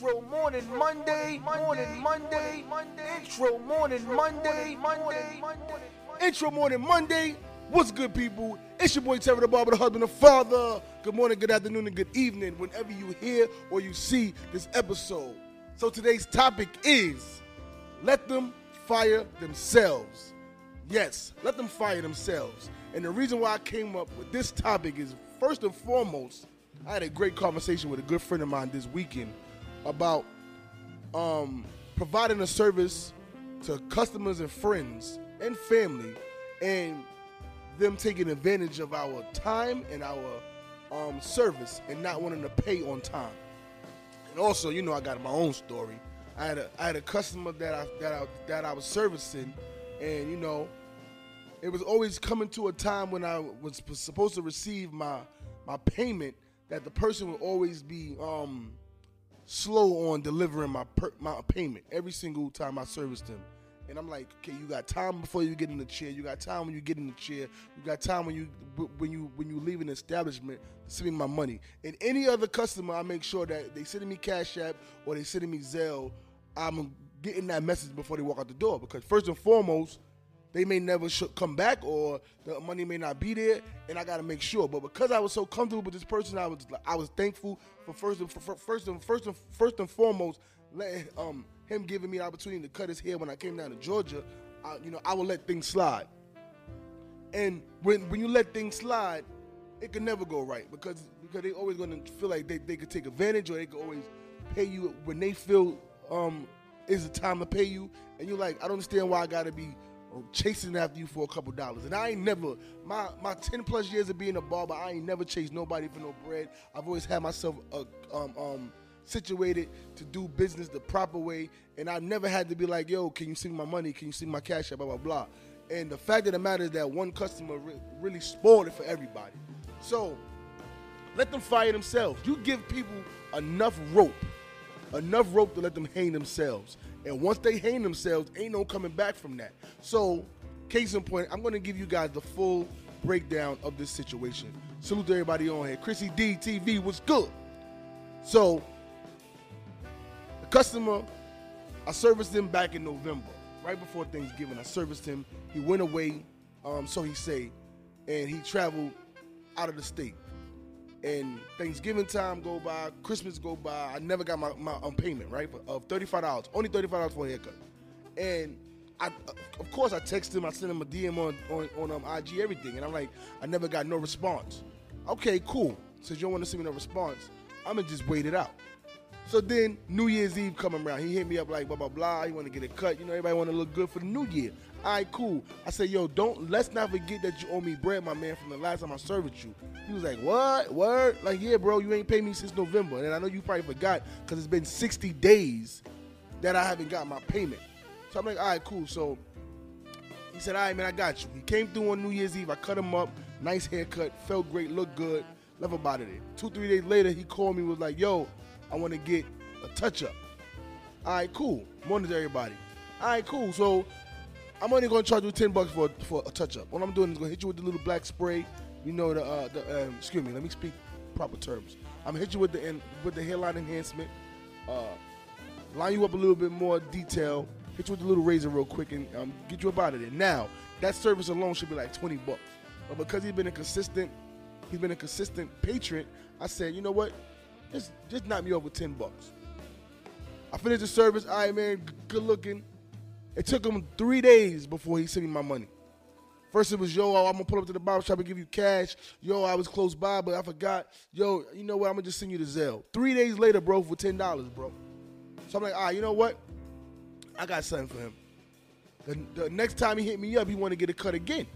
Intro morning Monday, morning Monday, intro morning Monday, Monday, intro morning Monday. What's good, people? It's your boy Terry the Barber, the husband, the father. Good morning, good afternoon, and good evening, whenever you hear or you see this episode. So today's topic is let them fire themselves. Yes, let them fire themselves. And the reason why I came up with this topic is first and foremost, I had a great conversation with a good friend of mine this weekend about um, providing a service to customers and friends and family and them taking advantage of our time and our um, service and not wanting to pay on time. And also, you know, I got my own story. I had a I had a customer that I that I that I was servicing, and you know, it was always coming to a time when I was supposed to receive my my payment that the person would always be um, slow on delivering my per, my payment every single time I serviced them. And I'm like, okay, you got time before you get in the chair. You got time when you get in the chair. You got time when you when you when you leave an establishment to send me my money. And any other customer, I make sure that they sending me Cash App or they sending me Zelle. I'm getting that message before they walk out the door because first and foremost, they may never come back or the money may not be there, and I got to make sure. But because I was so comfortable with this person, I was I was thankful for first and for first and first and first and foremost letting um him giving me the opportunity to cut his hair when I came down to Georgia, I, you know, I will let things slide. And when when you let things slide, it can never go right because because they always going to feel like they, they could take advantage or they could always pay you when they feel um is the time to pay you. And you're like, I don't understand why I got to be chasing after you for a couple dollars. And I ain't never my my ten plus years of being a barber, I ain't never chased nobody for no bread. I've always had myself uh, um um situated to do business the proper way, and I never had to be like, yo, can you see my money? Can you see my cash? Blah blah blah. And the fact of the matter is that one customer re- really spoiled it for everybody. So let them fire themselves. You give people enough rope, enough rope to let them hang themselves. And once they hang themselves, ain't no coming back from that. So, case in point, I'm gonna give you guys the full breakdown of this situation. Salute to everybody on here. Chrissy D TV was good. So, the customer, I serviced him back in November, right before Thanksgiving. I serviced him. He went away, um, so he say, and he traveled out of the state. And Thanksgiving time go by, Christmas go by. I never got my, my um, payment, right, of thirty five dollars, only thirty five dollars for a haircut. And I, of course, I text him, I sent him a DM on on, on um, IG, everything, and I'm like, I never got no response. Okay, cool. Since you don't want to send me no response, I'm gonna just wait it out. So then New Year's Eve coming around. He hit me up like blah blah blah. He want to get a cut. You know, everybody want to look good for the New Year. All right, cool. I said, yo, don't let's not forget that you owe me bread, my man, from the last time I serviced you. He was like, what? Word? Like, yeah, bro, you ain't paid me since November, and I know you probably forgot because it's been 60 days that I haven't got my payment. So I'm like, all right, cool. So he said, all right, man, I got you. He came through on New Year's Eve. I cut him up, nice haircut, felt great, looked good. Left about it. Two, three days later, he called me, was like, yo, I want to get a touch up. All right, cool. Morning to everybody. All right, cool. So I'm only gonna charge you ten bucks for for a touch up. What I'm doing is gonna hit you with the little black spray. You know the uh, the um, excuse me. Let me speak proper terms. I'm gonna hit you with the with the hairline enhancement. Uh, line you up a little bit more detail. Hit you with the little razor real quick and um, get you up out of there. Now that service alone should be like twenty bucks, but because he's been a consistent, he's been a consistent patron. I said, you know what? Just just knock me over ten bucks. I finished the service. All right, man. Good looking. It took him three days before he sent me my money. First it was, yo, I'm gonna pull up to the barber shop and give you cash. Yo, I was close by, but I forgot. Yo, you know what? I'm gonna just send you to Zelle. Three days later, bro, for ten dollars, bro. So I'm like, all right, you know what? I got something for him. The, the next time he hit me up, he want to get a cut again.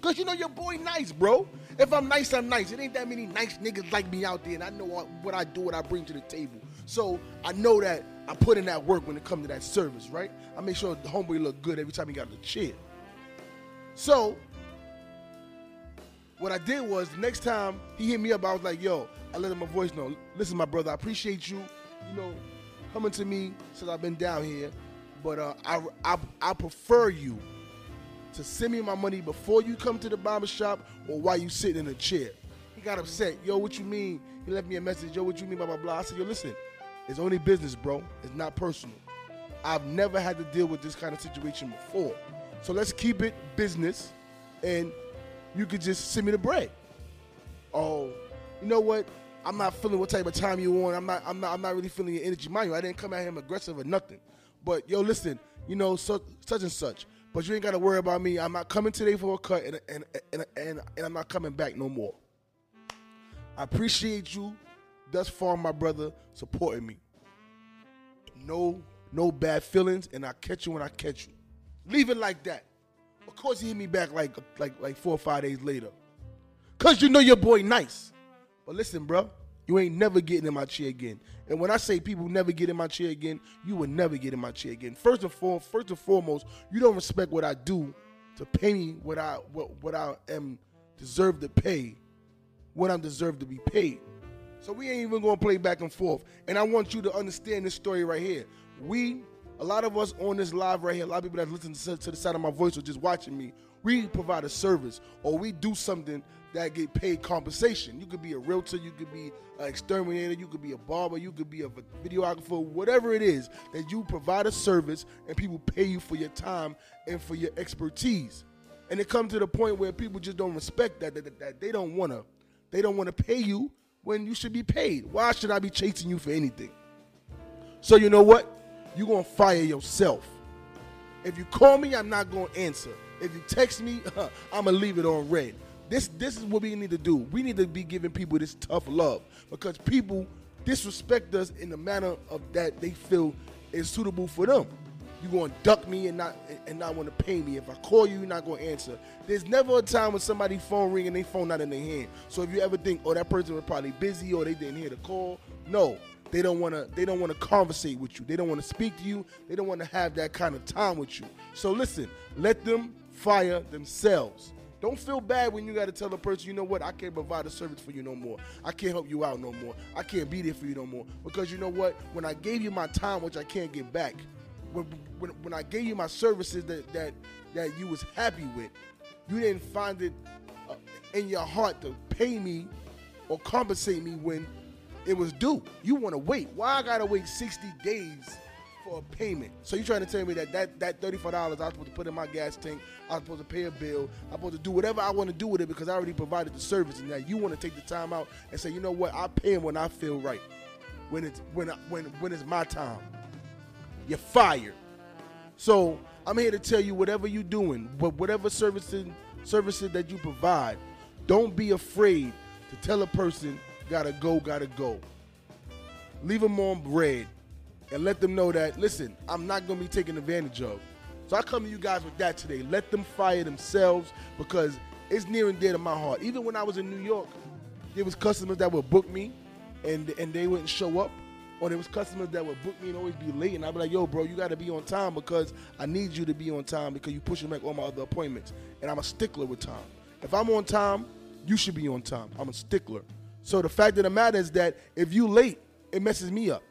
Cause you know your boy nice, bro. If I'm nice, I'm nice. It ain't that many nice niggas like me out there, and I know what, I do, what I bring to the table. So I know that I put in that work when it comes to that service, right? I make sure the homeboy look good every time he got the chair. So what I did was the next time he hit me up, I was like, yo, I let him a voice know. Listen, my brother, I appreciate you, you know, coming to me since I've been down here. But uh, I, I, I prefer you to send me my money before you come to the barber shop or while you sitting in a chair. He got upset. Yo, what you mean? He left me a message. Yo, what you mean? Blah blah blah. I said, yo, listen. It's only business, bro. It's not personal. I've never had to deal with this kind of situation before. So let's keep it business and you could just send me the bread. Oh, you know what? I'm not feeling what type of time you want. I'm not I'm not I'm not really feeling your energy. Mind you, I didn't come at him aggressive or nothing. But yo, listen, you know, so, such and such. But you ain't gotta worry about me. I'm not coming today for a cut and and, and, and, and I'm not coming back no more. I appreciate you thus far, my brother, supporting me. No, no bad feelings, and I catch you when I catch you. Leave it like that. Of course, he hit me back like like like four or five days later. Cause you know your boy nice. But listen, bro, you ain't never getting in my chair again. And when I say people never get in my chair again, you will never get in my chair again. First and foremost, first and foremost, you don't respect what I do to pay me what I what, what I am deserved to pay, what I'm deserved to be paid. So we ain't even gonna play back and forth. And I want you to understand this story right here. We, a lot of us on this live right here, a lot of people that listen to, to the side of my voice or just watching me, we provide a service or we do something that get paid compensation. You could be a realtor, you could be an exterminator, you could be a barber, you could be a videographer, whatever it is that you provide a service and people pay you for your time and for your expertise. And it comes to the point where people just don't respect that, that, that, that they don't wanna, they don't wanna pay you when you should be paid. Why should I be chasing you for anything? So you know what? You're gonna fire yourself. If you call me, I'm not gonna answer. If you text me, I'm gonna leave it on read. This this is what we need to do. We need to be giving people this tough love because people disrespect us in the manner of that they feel is suitable for them. You gonna duck me and not and not want to pay me. If I call you, you're not gonna answer. There's never a time when somebody phone ring and they phone not in their hand. So if you ever think, oh, that person was probably busy or they didn't hear the call, no, they don't wanna they don't wanna conversate with you. They don't wanna speak to you. They don't wanna have that kind of time with you. So listen, let them fire themselves. Don't feel bad when you got to tell a person, you know what, I can't provide a service for you no more. I can't help you out no more. I can't be there for you no more. Because you know what? When I gave you my time, which I can't get back, when, when, when I gave you my services that, that, that you was happy with, you didn't find it uh, in your heart to pay me or compensate me when it was due. You want to wait. Why I got to wait 60 days for a payment. So you trying to tell me that that, that $34 I was supposed to put in my gas tank, I was supposed to pay a bill, I'm supposed to do whatever I want to do with it because I already provided the service, and now you want to take the time out and say, you know what, I pay him when I feel right, when it's when when when it's my time. You're fired. So I'm here to tell you whatever you're doing, but whatever services services that you provide, don't be afraid to tell a person gotta go, gotta go. Leave them on bread and let them know that, listen, I'm not to be taken advantage of. So I come to you guys with that today. Let them fire themselves because it's near and dear to my heart. Even when I was in New York, there was customers that would book me and and they wouldn't show up. Or there was customers that would book me and always be late. And I'd be like, yo, bro, you got to be on time because I need you to be on time because you pushing back all my other appointments. And I'm a stickler with time. If I'm on time, you should be on time. I'm a stickler. So the fact of the matter is that if you late, it messes me up.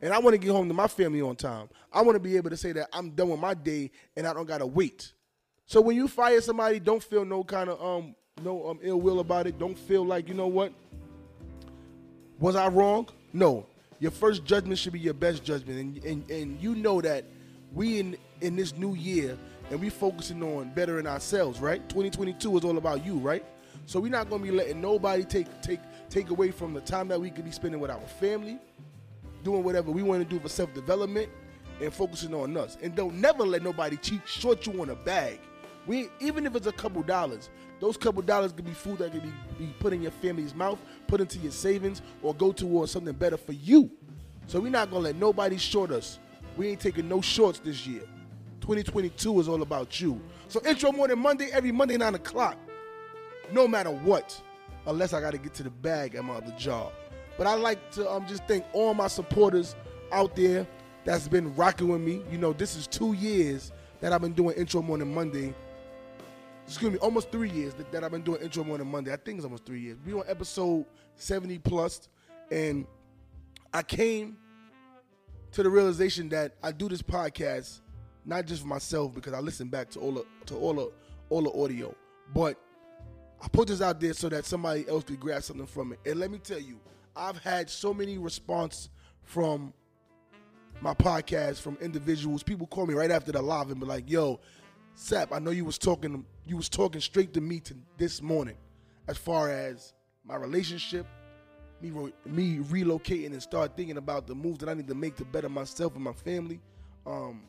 And I want to get home to my family on time. I want to be able to say that I'm done with my day and I don't gotta wait. So when you fire somebody, don't feel no kind of um no um ill will about it. Don't feel like you know what. Was I wrong? No. Your first judgment should be your best judgment, and and, and you know that we in in this new year and we focusing on bettering ourselves, right? 2022 is all about you, right? So we're not gonna be letting nobody take take take away from the time that we could be spending with our family, doing whatever we want to do for self development and focusing on us. And don't never let nobody cheat short you on a bag. We even if it's a couple dollars, those couple dollars could be food that could be, be put in your family's mouth, put into your savings, or go towards something better for you. So we're not gonna let nobody short us. We ain't taking no shorts this year. 2022 is all about you. So intro morning Monday, every Monday, 9 o'clock. No matter what. Unless I gotta get to the bag at my other job. But I like to um, just thank all my supporters out there that's been rocking with me. You know, this is two years that I've been doing Intro Morning Monday. Excuse me, almost three years that, that I've been doing Intro Morning Monday. I think it's almost three years. We on episode 70 plus, and I came to the realization that I do this podcast not just for myself because I listen back to all the to all the all the audio, but I put this out there so that somebody else could grab something from it. And let me tell you, I've had so many response from my podcast from individuals. People call me right after the live and be like, "Yo, Sap, I know you was talking you was talking straight to me to this morning, as far as my relationship, me me relocating and start thinking about the moves that I need to make to better myself and my family, um,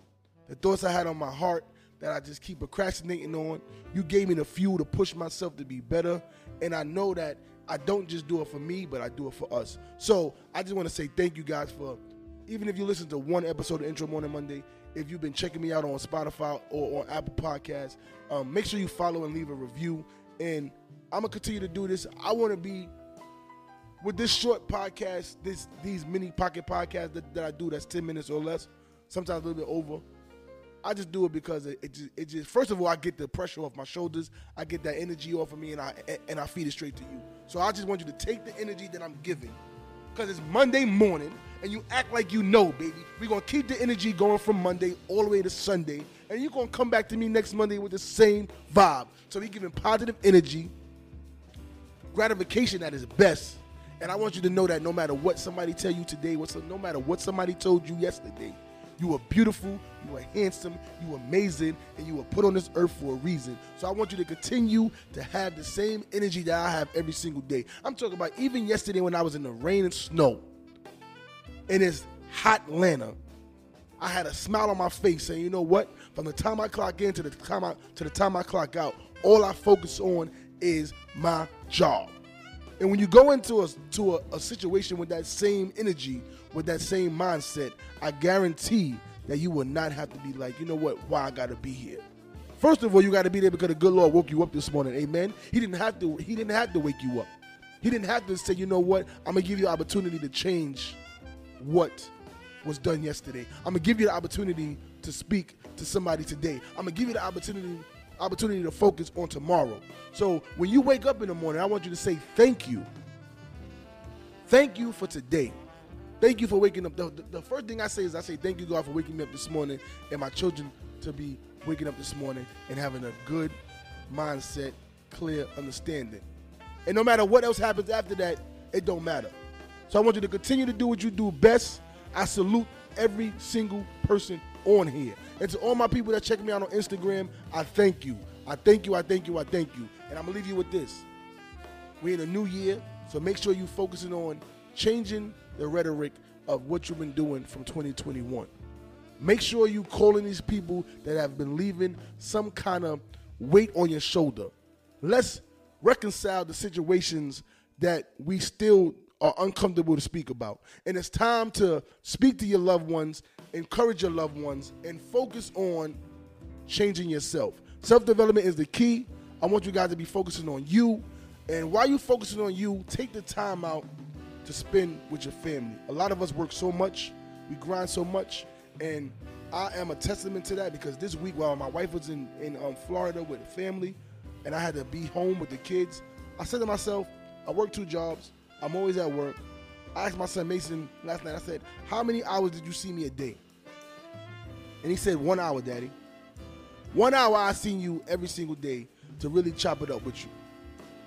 the thoughts I had on my heart that I just keep procrastinating on. You gave me the fuel to push myself to be better, and I know that I don't just do it for me, but I do it for us. So I just want to say thank you guys for even if you listen to one episode of Intro Morning Monday, if you've been checking me out on Spotify or on Apple Podcasts, um, make sure you follow and leave a review. And I'm gonna continue to do this. I want to be with this short podcast, this these mini pocket podcasts that, that I do. That's 10 minutes or less, sometimes a little bit over. I just do it because it, it, just, it just first of all I get the pressure off my shoulders, I get that energy off of me, and I and I feed it straight to you. So I just want you to take the energy that I'm giving, because it's Monday morning and you act like you know, baby. We're gonna keep the energy going from Monday all the way to Sunday, and you're gonna come back to me next Monday with the same vibe. So we giving positive energy, gratification at its best. And I want you to know that no matter what somebody tell you today, what's no matter what somebody told you yesterday, you are beautiful, you are handsome, you are amazing, and you were put on this earth for a reason. So I want you to continue to have the same energy that I have every single day. I'm talking about even yesterday when I was in the rain and snow in this hot Atlanta, I had a smile on my face saying, you know what? From the time I clock in to the time I to the time I clock out, all I focus on is my job. And when you go into a to a, a situation with that same energy, with that same mindset, I guarantee that you will not have to be like, you know what, why I gotta be here. First of all, you gotta be there because the good Lord woke you up this morning. Amen. He didn't have to, he didn't have to wake you up. He didn't have to say, you know what, I'm gonna give you opportunity to change what was done yesterday. I'm gonna give you the opportunity to speak to somebody today. I'm gonna give you the opportunity opportunity to focus on tomorrow. So when you wake up in the morning, I want you to say thank you. Thank you for today. Thank you for waking up. The, the, the, first thing I say is I say thank you God for waking me up this morning and my children to be waking up this morning and having a good mindset, clear understanding. And no matter what else happens after that, it don't matter. So I want you to continue to do what you do best. I salute every single person on here. And to all my people that check me out on Instagram, I thank you. I thank you, I thank you, I thank you. And I'm gonna leave you with this. We're in a new year, so make sure you're focusing on changing the rhetoric of what you've been doing from 2021. Make sure you calling these people that have been leaving some kind of weight on your shoulder. Let's reconcile the situations that we still are uncomfortable to speak about. And it's time to speak to your loved ones, encourage your loved ones, and focus on changing yourself. Self development is the key. I want you guys to be focusing on you. And while you're focusing on you, take the time out to spend with your family. A lot of us work so much, we grind so much, and I am a testament to that because this week while my wife was in, in um, Florida with the family and I had to be home with the kids, I said to myself, I work two jobs. I'm always at work. I asked my son Mason last night, I said, How many hours did you see me a day? And he said, One hour, Daddy. One hour I seen you every single day to really chop it up with you.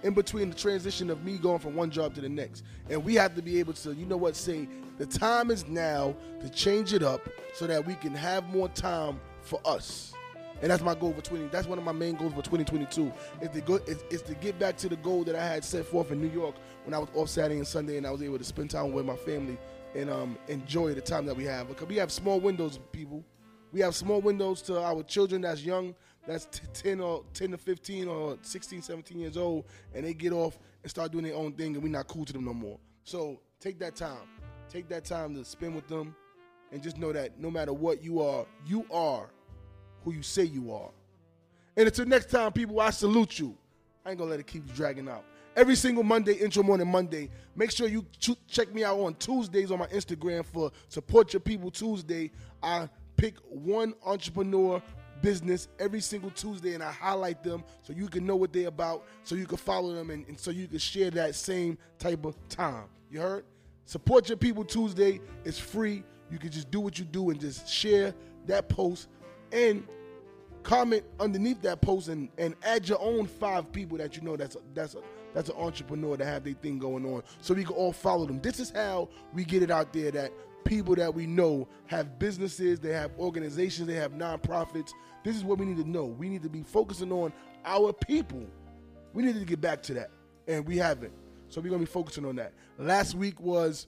In between the transition of me going from one job to the next. And we have to be able to, you know what, say, the time is now to change it up so that we can have more time for us and that's my goal for 20. That's one of my main goals for 2022. Is to go is, is to get back to the goal that I had set forth in New York when I was off Saturday and Sunday, and I was able to spend time with my family and um, enjoy the time that we have. Because we have small windows, people. We have small windows to our children that's young, that's t- 10 or 10 to 15 or 16, 17 years old, and they get off and start doing their own thing, and we're not cool to them no more. So take that time. Take that time to spend with them, and just know that no matter what you are, you are who you say you are. And until next time, people, I salute you. I ain't gonna let it keep dragging out. Every single Monday, intro morning Monday. Make sure you ch- check me out on Tuesdays on my Instagram for Support Your People Tuesday. I pick one entrepreneur business every single Tuesday and I highlight them so you can know what they're about, so you can follow them, and, and so you can share that same type of time. You heard? Support Your People Tuesday It's free. You can just do what you do and just share that post and comment underneath that post and, and add your own five people that you know that's a, that's a, that's an entrepreneur that have their thing going on so we can all follow them this is how we get it out there that people that we know have businesses, they have organizations, they have nonprofits. This is what we need to know. We need to be focusing on our people. We need to get back to that, and we haven't. So we're gonna be focusing on that. Last week was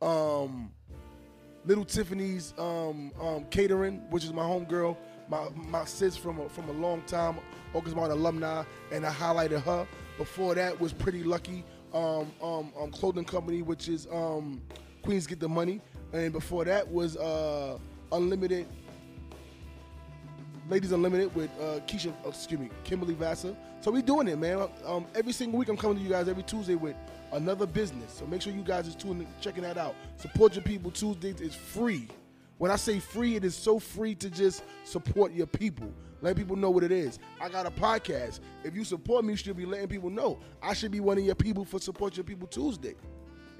um, Little Tiffany's um, um, catering, which is my homegirl, my my sis from a, from a long time, Martin alumni, and I highlighted her. Before that was Pretty Lucky um, um, um, clothing company, which is um, Queens Get the Money, and before that was uh, Unlimited Ladies Unlimited with uh, Keisha, uh, excuse me, Kimberly Vassar. So we doing it, man. Um, every single week I'm coming to you guys every Tuesday with another business. So make sure you guys is tuning, checking that out. Support your people. Tuesdays is free. When I say free, it is so free to just support your people. Let people know what it is. I got a podcast. If you support me, you should be letting people know. I should be one of your people for Support Your People Tuesday.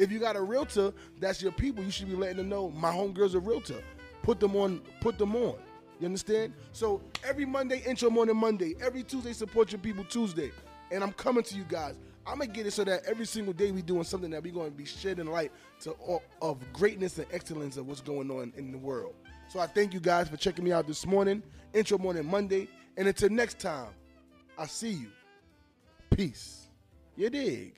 If you got a realtor, that's your people. You should be letting them know my homegirl's a realtor. Put them on. Put them on. You understand? So every Monday, intro morning Monday. Every Tuesday, support your people Tuesday. And I'm coming to you guys. I'm gonna get it so that every single day we doing something that we gonna be shedding light to all, of greatness and excellence of what's going on in the world. So I thank you guys for checking me out this morning, intro morning Monday, and until next time, I see you. Peace. You dig?